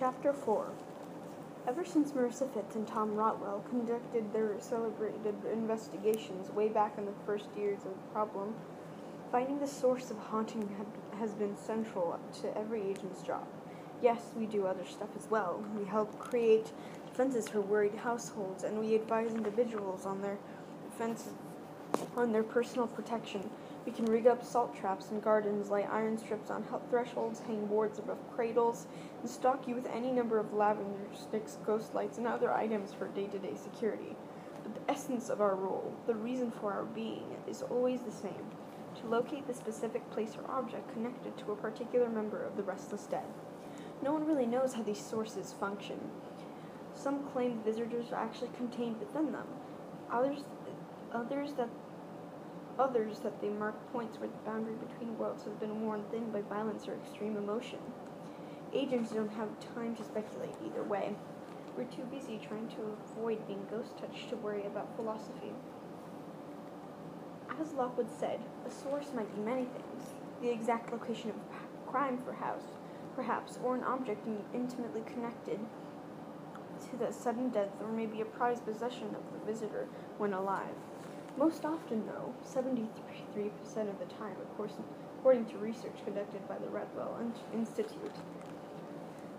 Chapter 4 Ever since Marissa Fittes and Tom Rotwell conducted their celebrated investigations way back in the first years of the problem, finding the source of haunting has been central to every agent's job. Yes, we do other stuff as well. We help create defenses for worried households, and we advise individuals on their defense, on their personal protection. We can rig up salt traps in gardens, lay iron strips on thresholds, hang boards above cradles, and stock you with any number of lavender sticks, ghost lights, and other items for day to day security. But the essence of our role, the reason for our being, is always the same to locate the specific place or object connected to a particular member of the restless dead. No one really knows how these sources function. Some claim visitors are actually contained within them. Others, others that others that they mark points where the boundary between worlds has been worn thin by violence or extreme emotion. Agents don't have time to speculate either way. We're too busy trying to avoid being ghost touched to worry about philosophy. As Lockwood said, a source might be many things. The exact location of crime, house, perhaps, or an object intimately connected to the sudden death, or maybe a prized possession of the visitor when alive. Most often, though, 73% of the time, according to research conducted by the Rotwell Institute,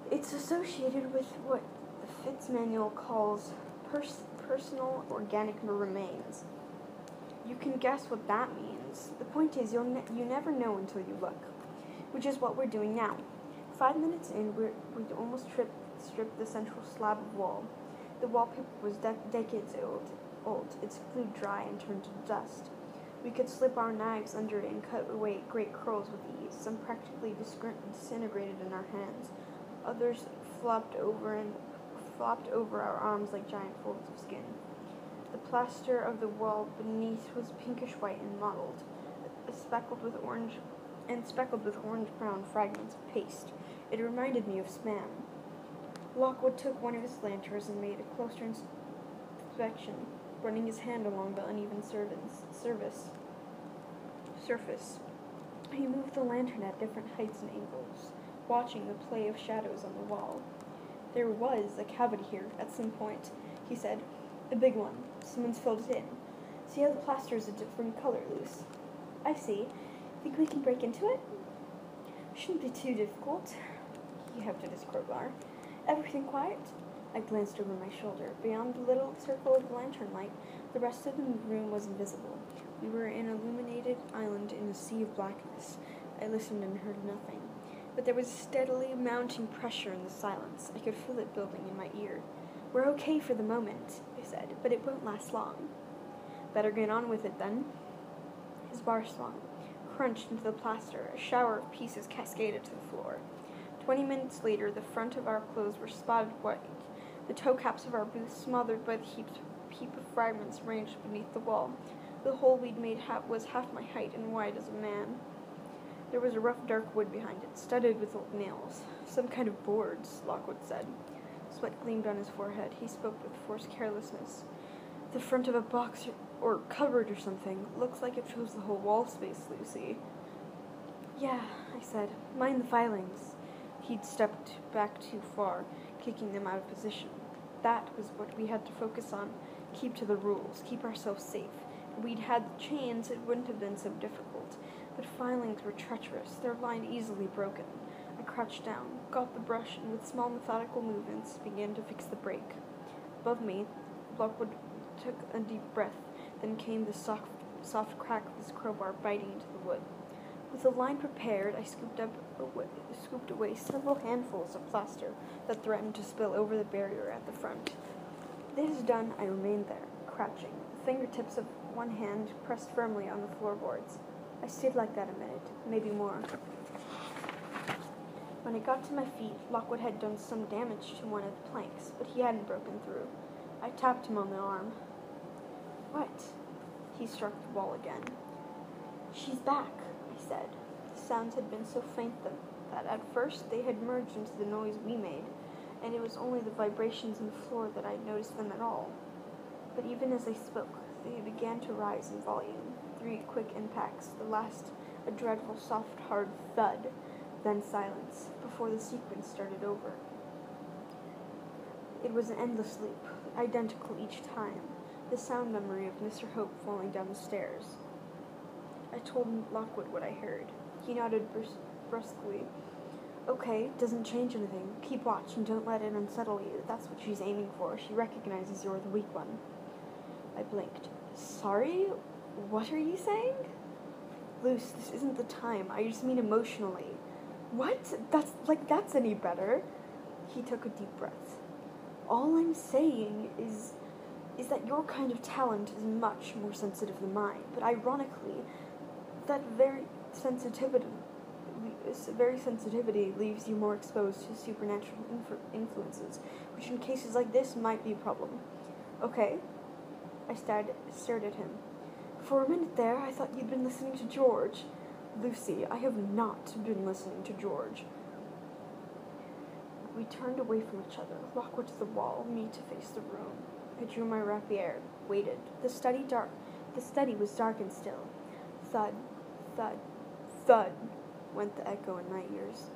it's associated with what the Fittes Manual calls pers- personal organic remains. You can guess what that means. The point is, you'll ne- you never know until you look, which is what we're doing now. Five minutes in, we're, we almost tripped, stripped the central slab of wall. The wallpaper was de- decades old, old. It's glued dry and turned to dust. We could slip our knives under it and cut away great curls with ease. Some practically disintegrated in our hands. Others flopped over and flopped over our arms like giant folds of skin. The plaster of the wall beneath was pinkish white and mottled, speckled with orange and speckled with orange brown fragments of paste. It reminded me of spam. Lockwood took one of his lanterns and made a closer inspection, running his hand along the uneven surface. surface. He moved the lantern at different heights and angles, watching the play of shadows on the wall. There was a cavity here at some point, he said. A big one. Someone's filled it in. See how the plaster is a different color loose? I see. Think we can break into it? Shouldn't be too difficult. Have to this crowbar. Everything quiet? I glanced over my shoulder. Beyond the little circle of lantern light, the rest of the room was invisible. We were an illuminated island in a sea of blackness. I listened and heard nothing. But there was a steadily mounting pressure in the silence. I could feel it building in my ear. We're okay for the moment, I said, but it won't last long. Better get on with it then. His bar swung, crunched into the plaster. A shower of pieces cascaded to the floor. Twenty minutes later, the front of our clothes were spotted white. The toe caps of our boots, smothered by the heaps, heap of fragments, ranged beneath the wall. The hole we'd made ha- was half my height and wide as a man. There was a rough dark wood behind it, studded with old nails. Some kind of boards, Lockwood said. Sweat gleamed on his forehead. He spoke with forced carelessness. The front of a box or, or cupboard or something. Looks like it fills the whole wall space, Lucy. Yeah, I said. Mind the filings. He'd stepped back too far, kicking them out of position. That was what we had to focus on. Keep to the rules. Keep ourselves safe. If we'd had the chains, it wouldn't have been so difficult. But filings were treacherous, their line easily broken. I crouched down, got the brush, and with small methodical movements began to fix the break. Above me, Lockwood took a deep breath, then came the soft, soft crack of his crowbar biting into the wood. With the line prepared, I scooped up away, scooped away several handfuls of plaster that threatened to spill over the barrier at the front. This done, I remained there, crouching, the fingertips of one hand pressed firmly on the floorboards. I stayed like that a minute, maybe more. When I got to my feet, Lockwood had done some damage to one of the planks, but he hadn't broken through. I tapped him on the arm. What? He struck the wall again. She's back, I said. Sounds had been so faint that, that at first they had merged into the noise we made, and it was only the vibrations in the floor that I noticed them at all. But even as I spoke, they began to rise in volume. Three quick impacts, the last a dreadful soft hard thud, then silence, before the sequence started over. It was an endless loop, identical each time, the sound memory of Mr. Hope falling down the stairs. I told Lockwood what I heard. He nodded brus- brusquely. Okay, doesn't change anything. Keep watch and don't let it unsettle you. That's what she's aiming for. She recognizes you're the weak one. I blinked. Sorry? What are you saying? Luce, this isn't the time. I just mean emotionally. What? That's like that's any better. He took a deep breath. All I'm saying is is that your kind of talent is much more sensitive than mine, but ironically, that very sensitivity very sensitivity leaves you more exposed to supernatural influ- influences, which in cases like this might be a problem. Okay? I stared, stared at him. For a minute there, I thought you'd been listening to George. Lucy, I have not been listening to George. We turned away from each other, Lockwood to the wall, me to face the room. I drew my rapier, waited. The study dark. The study was dark and still. Thud, thud, thud went the echo in my ears.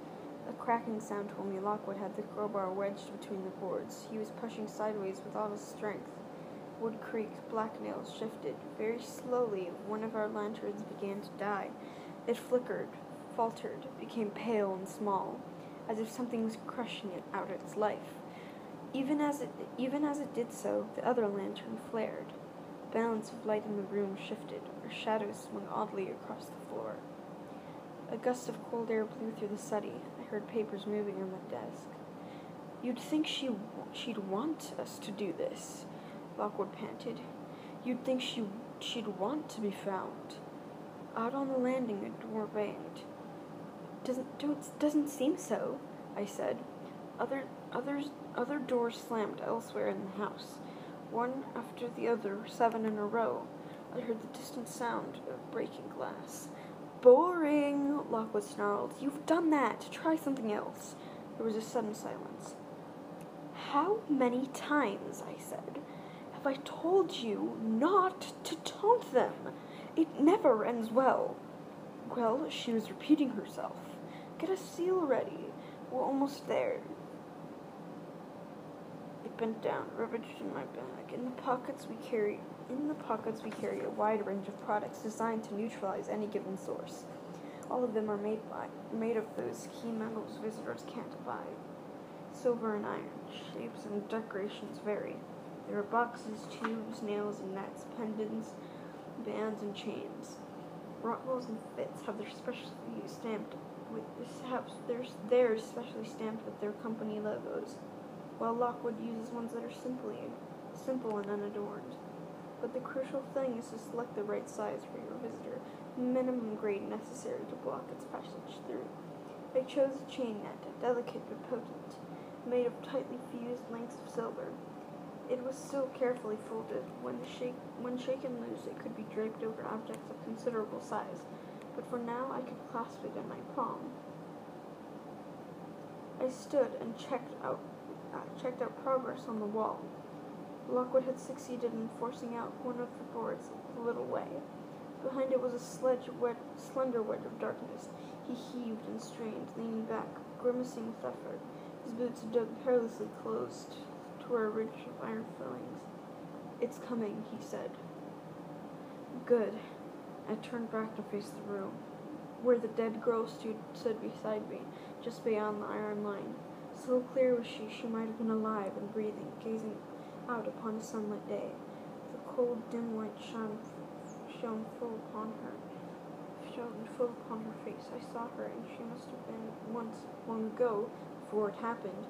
A cracking sound told me Lockwood had the crowbar wedged between the boards. He was pushing sideways with all his strength. Wood creaked, black nails shifted. Very slowly, one of our lanterns began to die. It flickered, faltered, became pale and small, as if something was crushing it out of its life. Even as it even as it did so, the other lantern flared. The balance of light in the room shifted, Our shadows swung oddly across the floor. A gust of cold air blew through the study. I heard papers moving on the desk. You'd think she she'd want us to do this, Lockwood panted. You'd think she she'd want to be found. Out on the landing, a door banged. Doesn't don't, doesn't seem so, I said. Other others other doors slammed elsewhere in the house, one after the other, seven in a row. I heard the distant sound of breaking glass. Boring, Lockwood snarled. You've done that. Try something else. There was a sudden silence. How many times, I said, have I told you not to taunt them? It never ends well. Well, she was repeating herself. Get a seal ready. We're almost there. Bent down, rummaged in my bag. In the pockets we carry in the pockets we carry a wide range of products designed to neutralize any given source. All of them are made by made of those key metals visitors can't buy. Silver and iron, shapes and decorations vary. There are boxes, tubes, nails and nets, pendants, bands and chains. Rotwells and Fittes have their specially stamped with have theirs theirs specially stamped with their company logos, while Lockwood uses ones that are simply simple and unadorned. But the crucial thing is to select the right size for your visitor, minimum grade necessary to block its passage through. I chose a chain net, delicate but potent, made of tightly fused lengths of silver. It was so carefully folded, when, shake, when shaken loose it could be draped over objects of considerable size, but for now I could clasp it in my palm. I stood and checked out, checked out progress on the wall. Lockwood had succeeded in forcing out one of the boards a little way. Behind it was a sledge slender wedge of darkness. He heaved and strained, leaning back, grimacing with effort. His boots dug perilously closed to a ridge of iron filings. It's coming, he said. Good. I turned back to face the room, where the dead girl stood beside me, just beyond the iron line. So clear was she, she might have been alive and breathing, gazing out upon a sunlit day. The cold, dim light shone, shone full upon her, shone full upon her face. I saw her, and she must have been once long ago, before it happened.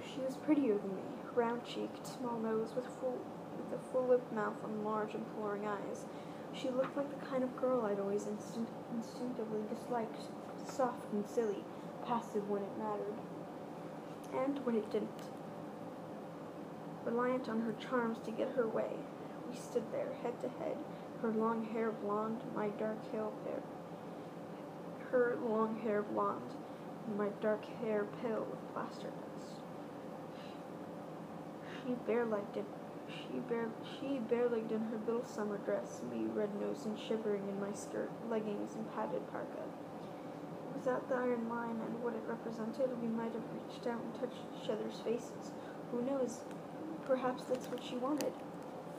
She was prettier than me, round-cheeked, small nose, with full, with a full-lipped mouth and large, imploring eyes. She looked like the kind of girl I'd always instinct, instinctively disliked, soft and silly, passive when it mattered, and when it didn't reliant on her charms to get her way. We stood there, head to head, her long hair blonde, my dark hair pale. Her long hair blonde, my dark hair pale with plaster dust. She bare-legged, she bare, she bare-legged in her little summer dress, me red-nosed and shivering in my skirt, leggings, and padded parka. With without the iron line and what it represented, we might have reached out and touched each other's faces. Who knows? Perhaps that's what she wanted.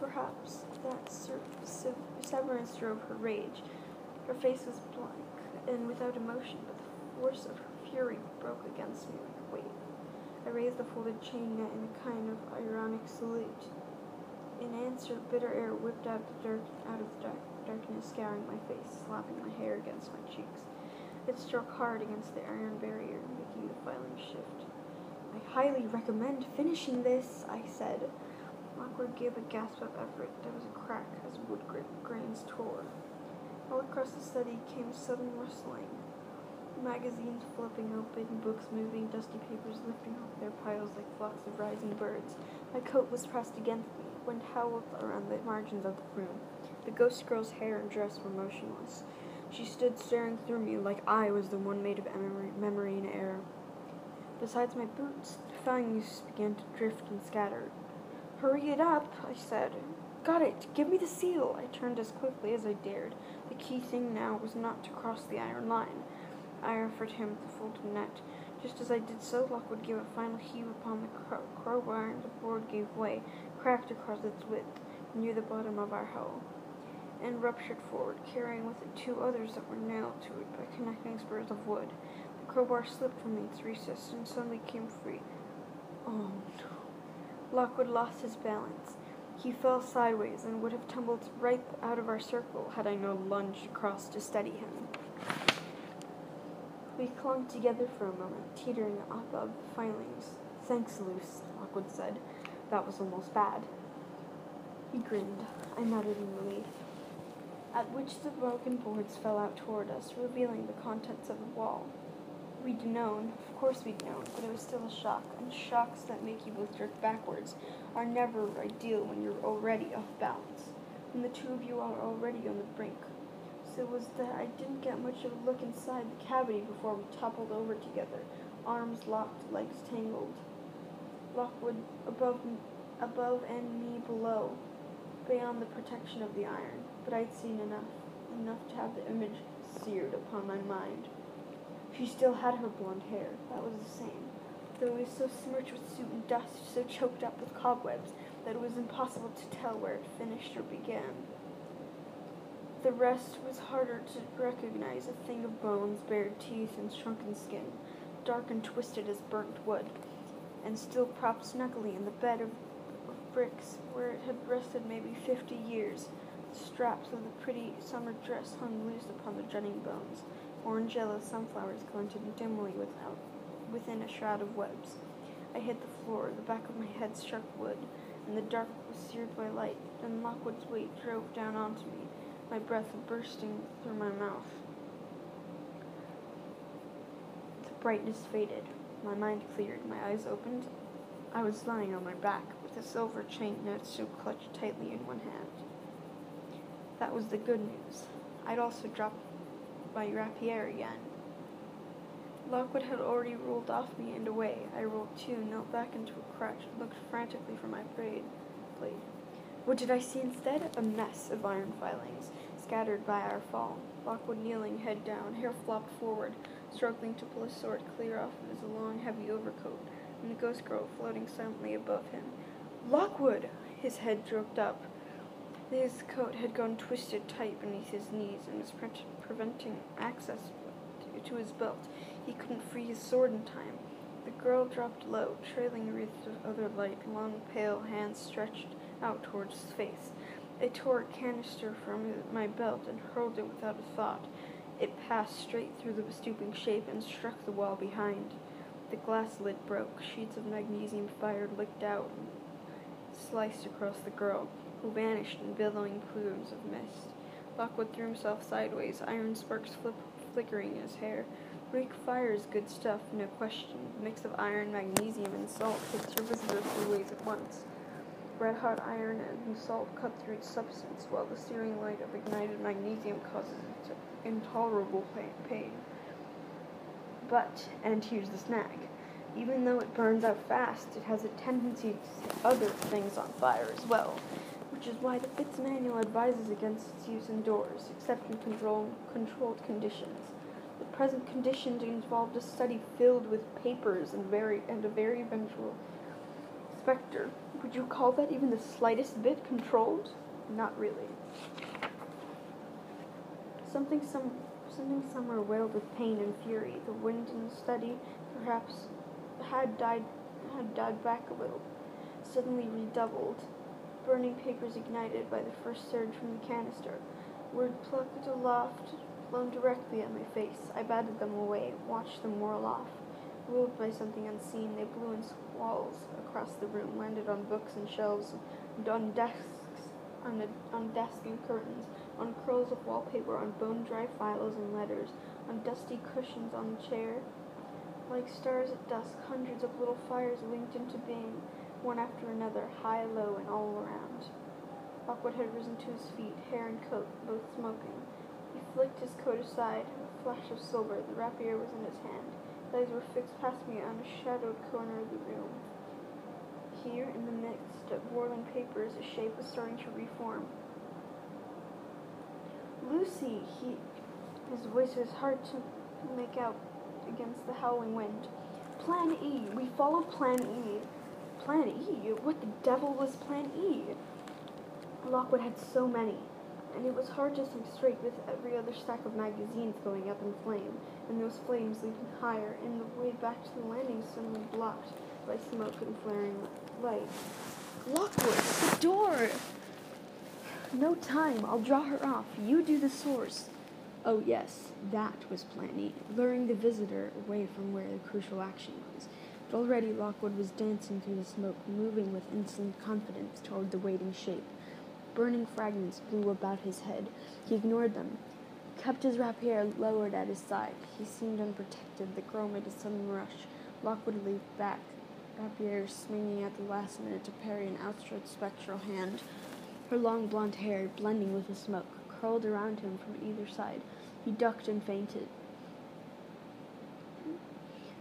Perhaps that severance drove her rage. Her face was blank and without emotion, but the force of her fury broke against me like a wave. I raised the folded chain net in a kind of ironic salute. In answer, bitter air whipped out, the dirt, out of the dark, darkness, scouring my face, slapping my hair against my cheeks. It struck hard against the iron barrier, making the filing shift. I highly recommend finishing this, I said. Lockwood gave a gasp of effort. There was a crack as wood grains tore. All across the study came sudden rustling. Magazines flipping open, books moving, dusty papers lifting off their piles like flocks of rising birds. My coat was pressed against me. Wind howled around the margins of the room. The ghost girl's hair and dress were motionless. She stood staring through me like I was the one made of memory, and air. Besides my boots, the filings began to drift and scatter. Hurry it up, I said. Got it. Give me the seal. I turned as quickly as I dared. The key thing now was not to cross the iron line. I offered him the folded net. Just as I did so, Lockwood gave a final heave upon the crow- crowbar, and the board gave way, cracked across its width, near the bottom of our hull, and ruptured forward, carrying with it two others that were nailed to it by connecting spurs of wood. The crowbar slipped from its recess and suddenly came free. Oh no. Lockwood lost his balance. He fell sideways and would have tumbled right out of our circle had I not lunged across to steady him. We clung together for a moment, teetering above the filings. Thanks, Luce, Lockwood said. That was almost bad. He grinned. I nodded in relief. At which the broken boards fell out toward us, revealing the contents of the wall. We'd known, of course we'd known, but it was still a shock, and shocks that make you both jerk backwards are never ideal when you're already off balance, when the two of you are already on the brink. So it was that I didn't get much of a look inside the cavity before we toppled over together, arms locked, legs tangled. Lockwood above, above and me below, beyond the protection of the iron, but I'd seen enough, enough to have the image seared upon my mind. She still had her blonde hair, that was the same, though it was so smirched with soot and dust, so choked up with cobwebs, that it was impossible to tell where it finished or began. The rest was harder to recognize, a thing of bones, bared teeth, and shrunken skin, dark and twisted as burnt wood, and still propped snugly in the bed of, of bricks where it had rested maybe fifty years. Straps of the pretty summer dress hung loose upon the jutting bones. Orange yellow sunflowers glinted dimly without, within a shroud of webs. I hit the floor, the back of my head struck wood, and the dark was seared by light. Then Lockwood's weight drove down onto me, my breath bursting through my mouth. The brightness faded. My mind cleared. My eyes opened. I was lying on my back, with a silver chain net still clutched tightly in one hand. That was the good news. I'd also dropped my rapier again. Lockwood had already rolled off me and away. I rolled too, knelt back into a crutch, looked frantically for my blade. blade. What did I see instead? A mess of iron filings, scattered by our fall. Lockwood kneeling, head down, hair flopped forward, struggling to pull his sword clear off of his long, heavy overcoat, and the ghost girl floating silently above him. Lockwood! His head jerked up. His coat had gone twisted tight beneath his knees and was pre- preventing access to his belt. He couldn't free his sword in time. The girl dropped low, trailing wreaths of other light, long, pale hands stretched out towards his face. I tore a canister from my belt and hurled it without a thought. It passed straight through the stooping shape and struck the wall behind. The glass lid broke. Sheets of magnesium fire licked out and sliced across the girl, who vanished in billowing plumes of mist. Lockwood threw himself sideways, iron sparks flip, flickering in his hair. Greek fire is good stuff, no question. The mix of iron, magnesium, and salt hits your visitor three ways at once. Red hot iron and salt cut through its substance, while the searing light of ignited magnesium causes it intolerable pain. But, and here's the snag, even though it burns out fast, it has a tendency to set other things on fire as well, which is why the Fittes manual advises against its use indoors, except in control, controlled conditions. The present condition involved a study filled with papers and very and a very eventual specter. Would you call that even the slightest bit controlled? Not really. Something some something somewhere wailed with pain and fury. The wind in the study perhaps had died had died back a little, suddenly redoubled. Burning papers ignited by the first surge from the canister. Word plucked aloft, blown directly at my face. I batted them away, watched them whirl off. Ruled by something unseen, they blew in squalls across the room, landed on books and shelves, and on desks, on, a, on desks and curtains, on curls of wallpaper, on bone-dry files and letters, on dusty cushions on the chair. Like stars at dusk, hundreds of little fires winked into being, one after another, high, low, and all around. Lockwood had risen to his feet, hair and coat both smoking. He flicked his coat aside, a flash of silver, the rapier was in his hand. His eyes were fixed past me on a shadowed corner of the room. Here, in the midst of whirling papers, a shape was starting to reform. Lucy, he. His voice was hard to make out against the howling wind. Plan E. We follow Plan E. Plan E? What the devil was Plan E? Lockwood had so many, and it was hard to think straight with every other stack of magazines going up in flame, and those flames leaping higher, and the way back to the landing suddenly blocked by smoke and flaring light. Lockwood, the door! No time. I'll draw her off. You do the source. Oh, yes, that was Plan E, luring the visitor away from where the crucial action was. Already Lockwood was dancing through the smoke, moving with insolent confidence toward the waiting shape. Burning fragments blew about his head. He ignored them, kept his rapier lowered at his side. He seemed unprotected. The girl made a sudden rush. Lockwood leaped back, rapier swinging at the last minute to parry an outstretched spectral hand. Her long blonde hair, blending with the smoke, curled around him from either side. He ducked and feinted,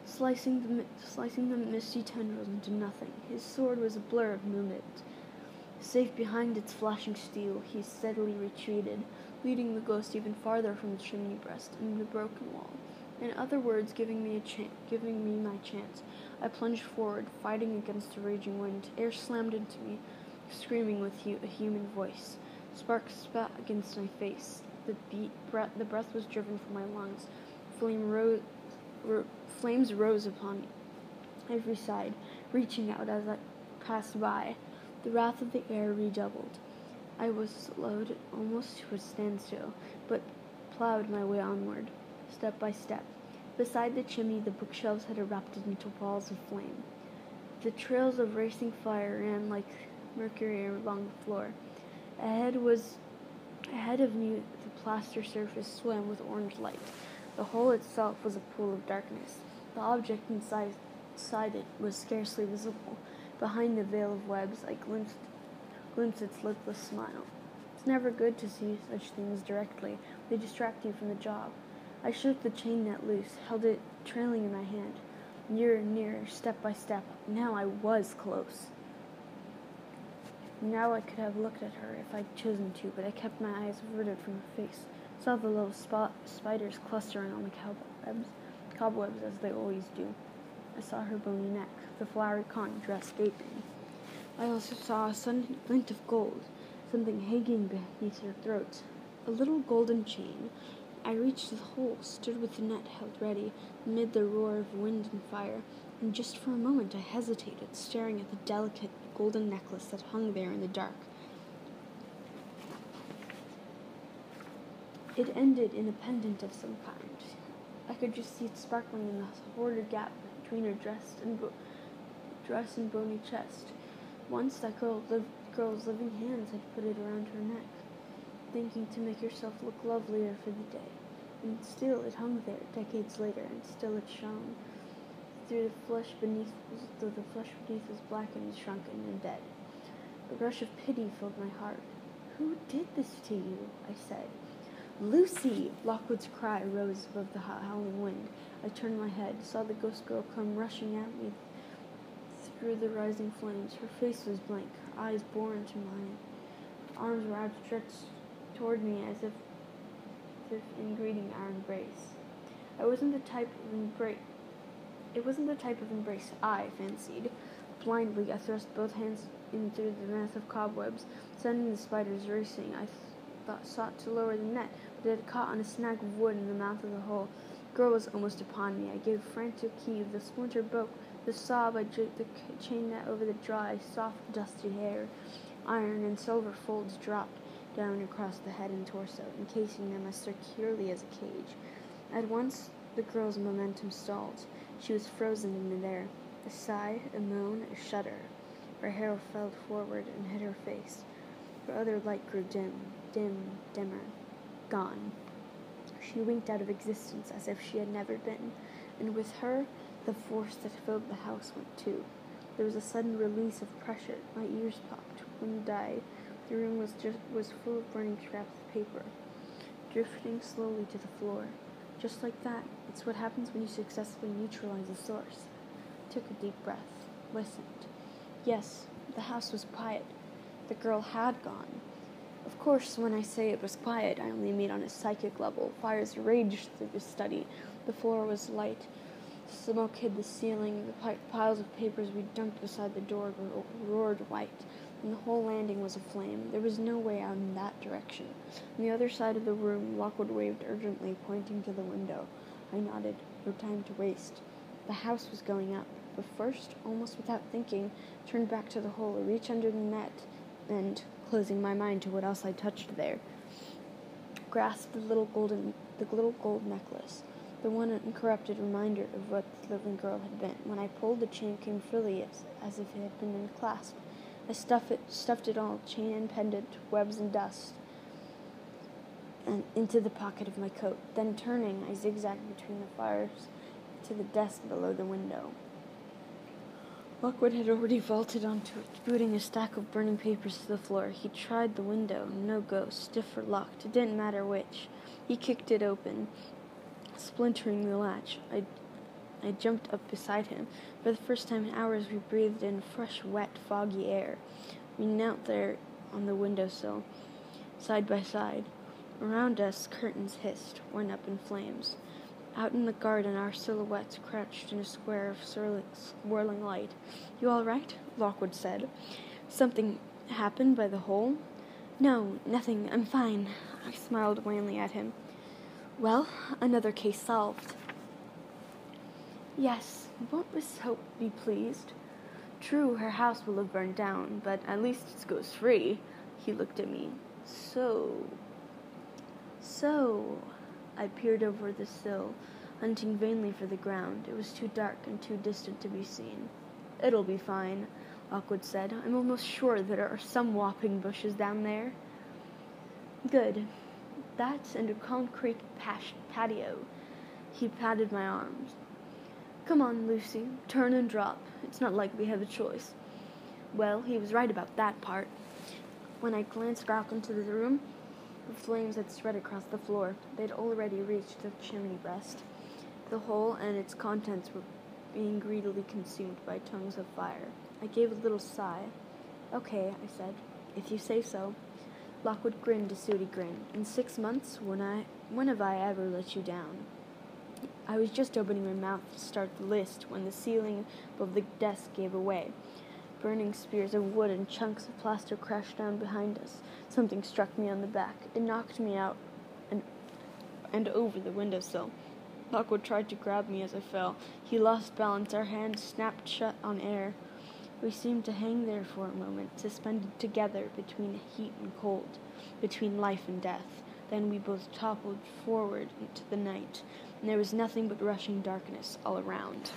slicing the, slicing the misty tendrils into nothing. His sword was a blur of movement. Safe behind its flashing steel, he steadily retreated, leading the ghost even farther from the chimney breast and the broken wall. In other words, giving me a chance, giving me my chance. I plunged forward, fighting against the raging wind. Air slammed into me, screaming with hu- a human voice. Sparks spat against my face. The beat, breath, the breath was driven from my lungs. Flame rose, ro- flames rose upon every side, reaching out as I passed by. The wrath of the air redoubled. I was slowed almost to a standstill, but plowed my way onward, step by step. Beside the chimney, the bookshelves had erupted into walls of flame. The trails of racing fire ran like mercury along the floor. Ahead was ahead of me the plaster surface swam with orange light. The hole itself was a pool of darkness. The object inside, inside it was scarcely visible. Behind the veil of webs I glimpsed glimpsed its lipless smile. It's never good to see such things directly. They distract you from the job. I shook the chain net loose, held it trailing in my hand. Nearer and nearer, step by step. Now I was close. Now I could have looked at her if I'd chosen to, but I kept my eyes averted from her face. Saw the little spot spiders clustering on the cobwebs, cobwebs as they always do. I saw her bony neck, the flowery cotton dress gaping. I also saw a sudden glint of gold, something hanging beneath her throat. A little golden chain. I reached the hole, stood with the net held ready, amid the roar of wind and fire, and just for a moment I hesitated, staring at the delicate golden necklace that hung there in the dark. It ended in a pendant of some kind. I could just see it sparkling in the bordered gap between her dress and bo- dress and bony chest. Once that girl, the girl's living hands had put it around her neck, thinking to make herself look lovelier for the day. And still it hung there, decades later, and still it shone. Through the flesh beneath, though the flesh beneath was blackened, shrunken, and dead. A rush of pity filled my heart. Who did this to you? I said. Lucy! Lockwood's cry rose above the howling wind. I turned my head, saw the ghost girl come rushing at me through the rising flames. Her face was blank, her eyes bore into mine. Arms were outstretched toward me as if, as if in greeting our embrace. I wasn't the type of embrace. It wasn't the type of embrace I fancied. Blindly, I thrust both hands in through the mass of cobwebs, sending the spiders racing. I thought, sought to lower the net, but it had caught on a snag of wood in the mouth of the hole. The girl was almost upon me. I gave frantic heave. The splinter broke. The sob, I draped the chain net over the dry, soft, dusty hair. Iron and silver folds dropped down across the head and torso, encasing them as securely as a cage. At once, the girl's momentum stalled. She was frozen in midair. A sigh, a moan, a shudder. Her hair fell forward and hid her face. Her other light grew dim, dim, dimmer, gone. She winked out of existence as if she had never been, and with her, the force that filled the house went too. There was a sudden release of pressure. My ears popped. Wind died. The room was just was full of burning scraps of paper, drifting slowly to the floor. Just like that. It's what happens when you successfully neutralize a source. I took a deep breath, listened. Yes, the house was quiet. The girl had gone. Of course, when I say it was quiet, I only mean on a psychic level. Fires raged through the study. The floor was light. Smoke hid the ceiling. The piles of papers we dumped beside the door roared white, and the whole landing was aflame. There was no way out in that direction. On the other side of the room, Lockwood waved urgently, pointing to the window. I nodded. No time to waste. The house was going up, but first, almost without thinking, turned back to the hole, reached under the net, and, closing my mind to what else I touched there, grasped the little golden, the little gold necklace, the one uncorrupted reminder of what the living girl had been. When I pulled, the chain came freely as, as if it had been clasp. I stuffed it, stuffed it all, chain and pendant, webs and dust, and into the pocket of my coat. Then turning, I zigzagged between the fires to the desk below the window. Lockwood had already vaulted onto it, booting a stack of burning papers to the floor. He tried the window. No go, stiff or locked. It didn't matter which. He kicked it open, splintering the latch. I, I jumped up beside him. For the first time in hours, we breathed in fresh, wet, foggy air. We knelt there on the windowsill, side by side. Around us, curtains hissed, went up in flames. Out in the garden, our silhouettes crouched in a square of swirling light. You all right? Lockwood said. Something happened by the hole? No, nothing. I'm fine. I smiled wanly at him. Well, another case solved. Yes, won't Miss Hope be pleased? True, her house will have burned down, but at least it goes free. He looked at me. So. So. I peered over the sill, hunting vainly for the ground. It was too dark and too distant to be seen. It'll be fine, Lockwood said. I'm almost sure there are some whopping bushes down there. Good. That's and a concrete patio. He patted my arms. Come on, Lucy. Turn and drop. It's not like we have a choice. Well, he was right about that part. When I glanced back into the room, the flames had spread across the floor. They had already reached the chimney breast. The hole and its contents were being greedily consumed by tongues of fire. I gave a little sigh. Okay, I said, if you say so. Lockwood grinned a sooty grin. In six months, when I when have I ever let you down? I was just opening my mouth to start the list when the ceiling above the desk gave away. Burning spears of wood and chunks of plaster crashed down behind us. Something struck me on the back. It knocked me out and, and over the windowsill. Lockwood tried to grab me as I fell. He lost balance. Our hands snapped shut on air. We seemed to hang there for a moment, suspended together between heat and cold, between life and death. Then we both toppled forward into the night, and there was nothing but rushing darkness all around.